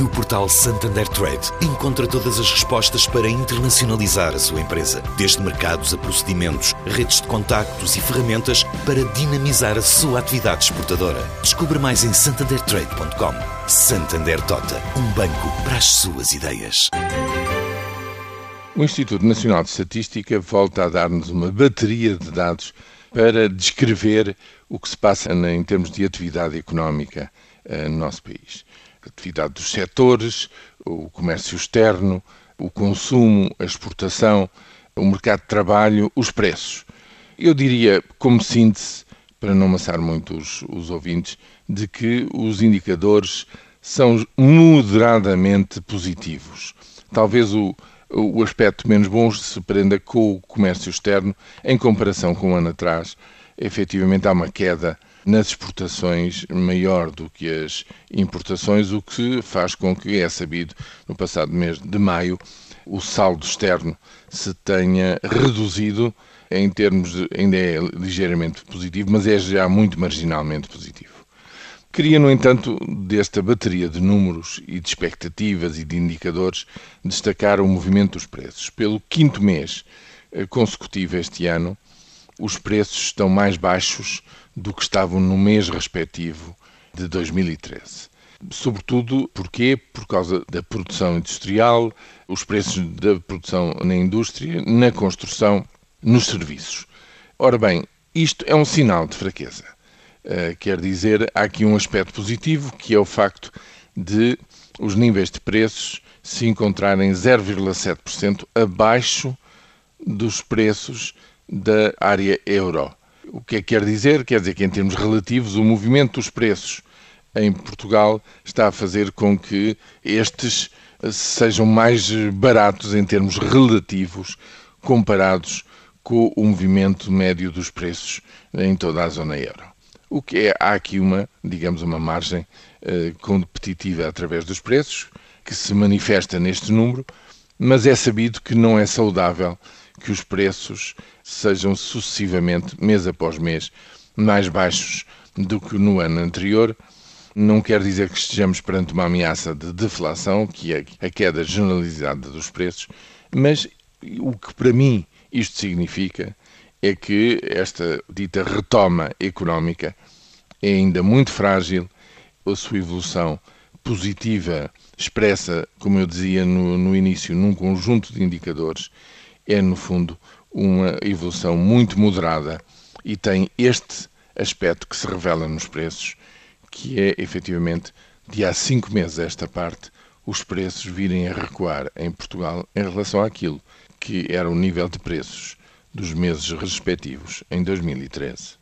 No portal Santander Trade, encontra todas as respostas para internacionalizar a sua empresa, desde mercados a procedimentos, redes de contactos e ferramentas para dinamizar a sua atividade exportadora. Descubra mais em santandertrade.com. Santander Tota, um banco para as suas ideias. O Instituto Nacional de Estatística volta a dar-nos uma bateria de dados para descrever o que se passa em termos de atividade económica eh, no nosso país atividade dos setores, o comércio externo, o consumo, a exportação, o mercado de trabalho, os preços. Eu diria, como síntese, para não amassar muito os, os ouvintes, de que os indicadores são moderadamente positivos. Talvez o, o aspecto menos bom se prenda com o comércio externo, em comparação com o um ano atrás. Efetivamente há uma queda nas exportações maior do que as importações, o que faz com que, é sabido, no passado mês de maio, o saldo externo se tenha reduzido em termos de, ainda é ligeiramente positivo, mas é já muito marginalmente positivo. Queria, no entanto, desta bateria de números e de expectativas e de indicadores, destacar o movimento dos preços. Pelo quinto mês eh, consecutivo este ano, os preços estão mais baixos do que estavam no mês respectivo de 2013. Sobretudo porque por causa da produção industrial, os preços da produção na indústria, na construção, nos serviços. Ora bem, isto é um sinal de fraqueza. Uh, quer dizer, há aqui um aspecto positivo, que é o facto de os níveis de preços se encontrarem 0,7% abaixo dos preços da área euro. O que é que quer dizer? Quer dizer que, em termos relativos, o movimento dos preços em Portugal está a fazer com que estes sejam mais baratos em termos relativos comparados com o movimento médio dos preços em toda a zona euro. O que é, há aqui uma, digamos, uma margem eh, competitiva através dos preços, que se manifesta neste número, mas é sabido que não é saudável que os preços sejam sucessivamente, mês após mês, mais baixos do que no ano anterior. Não quer dizer que estejamos perante uma ameaça de deflação, que é a queda generalizada dos preços, mas o que para mim isto significa é que esta dita retoma económica é ainda muito frágil, a sua evolução positiva expressa, como eu dizia no, no início, num conjunto de indicadores, é no fundo uma evolução muito moderada e tem este aspecto que se revela nos preços, que é efetivamente de há cinco meses esta parte os preços virem a recuar em Portugal em relação àquilo que era o nível de preços dos meses respectivos em 2013.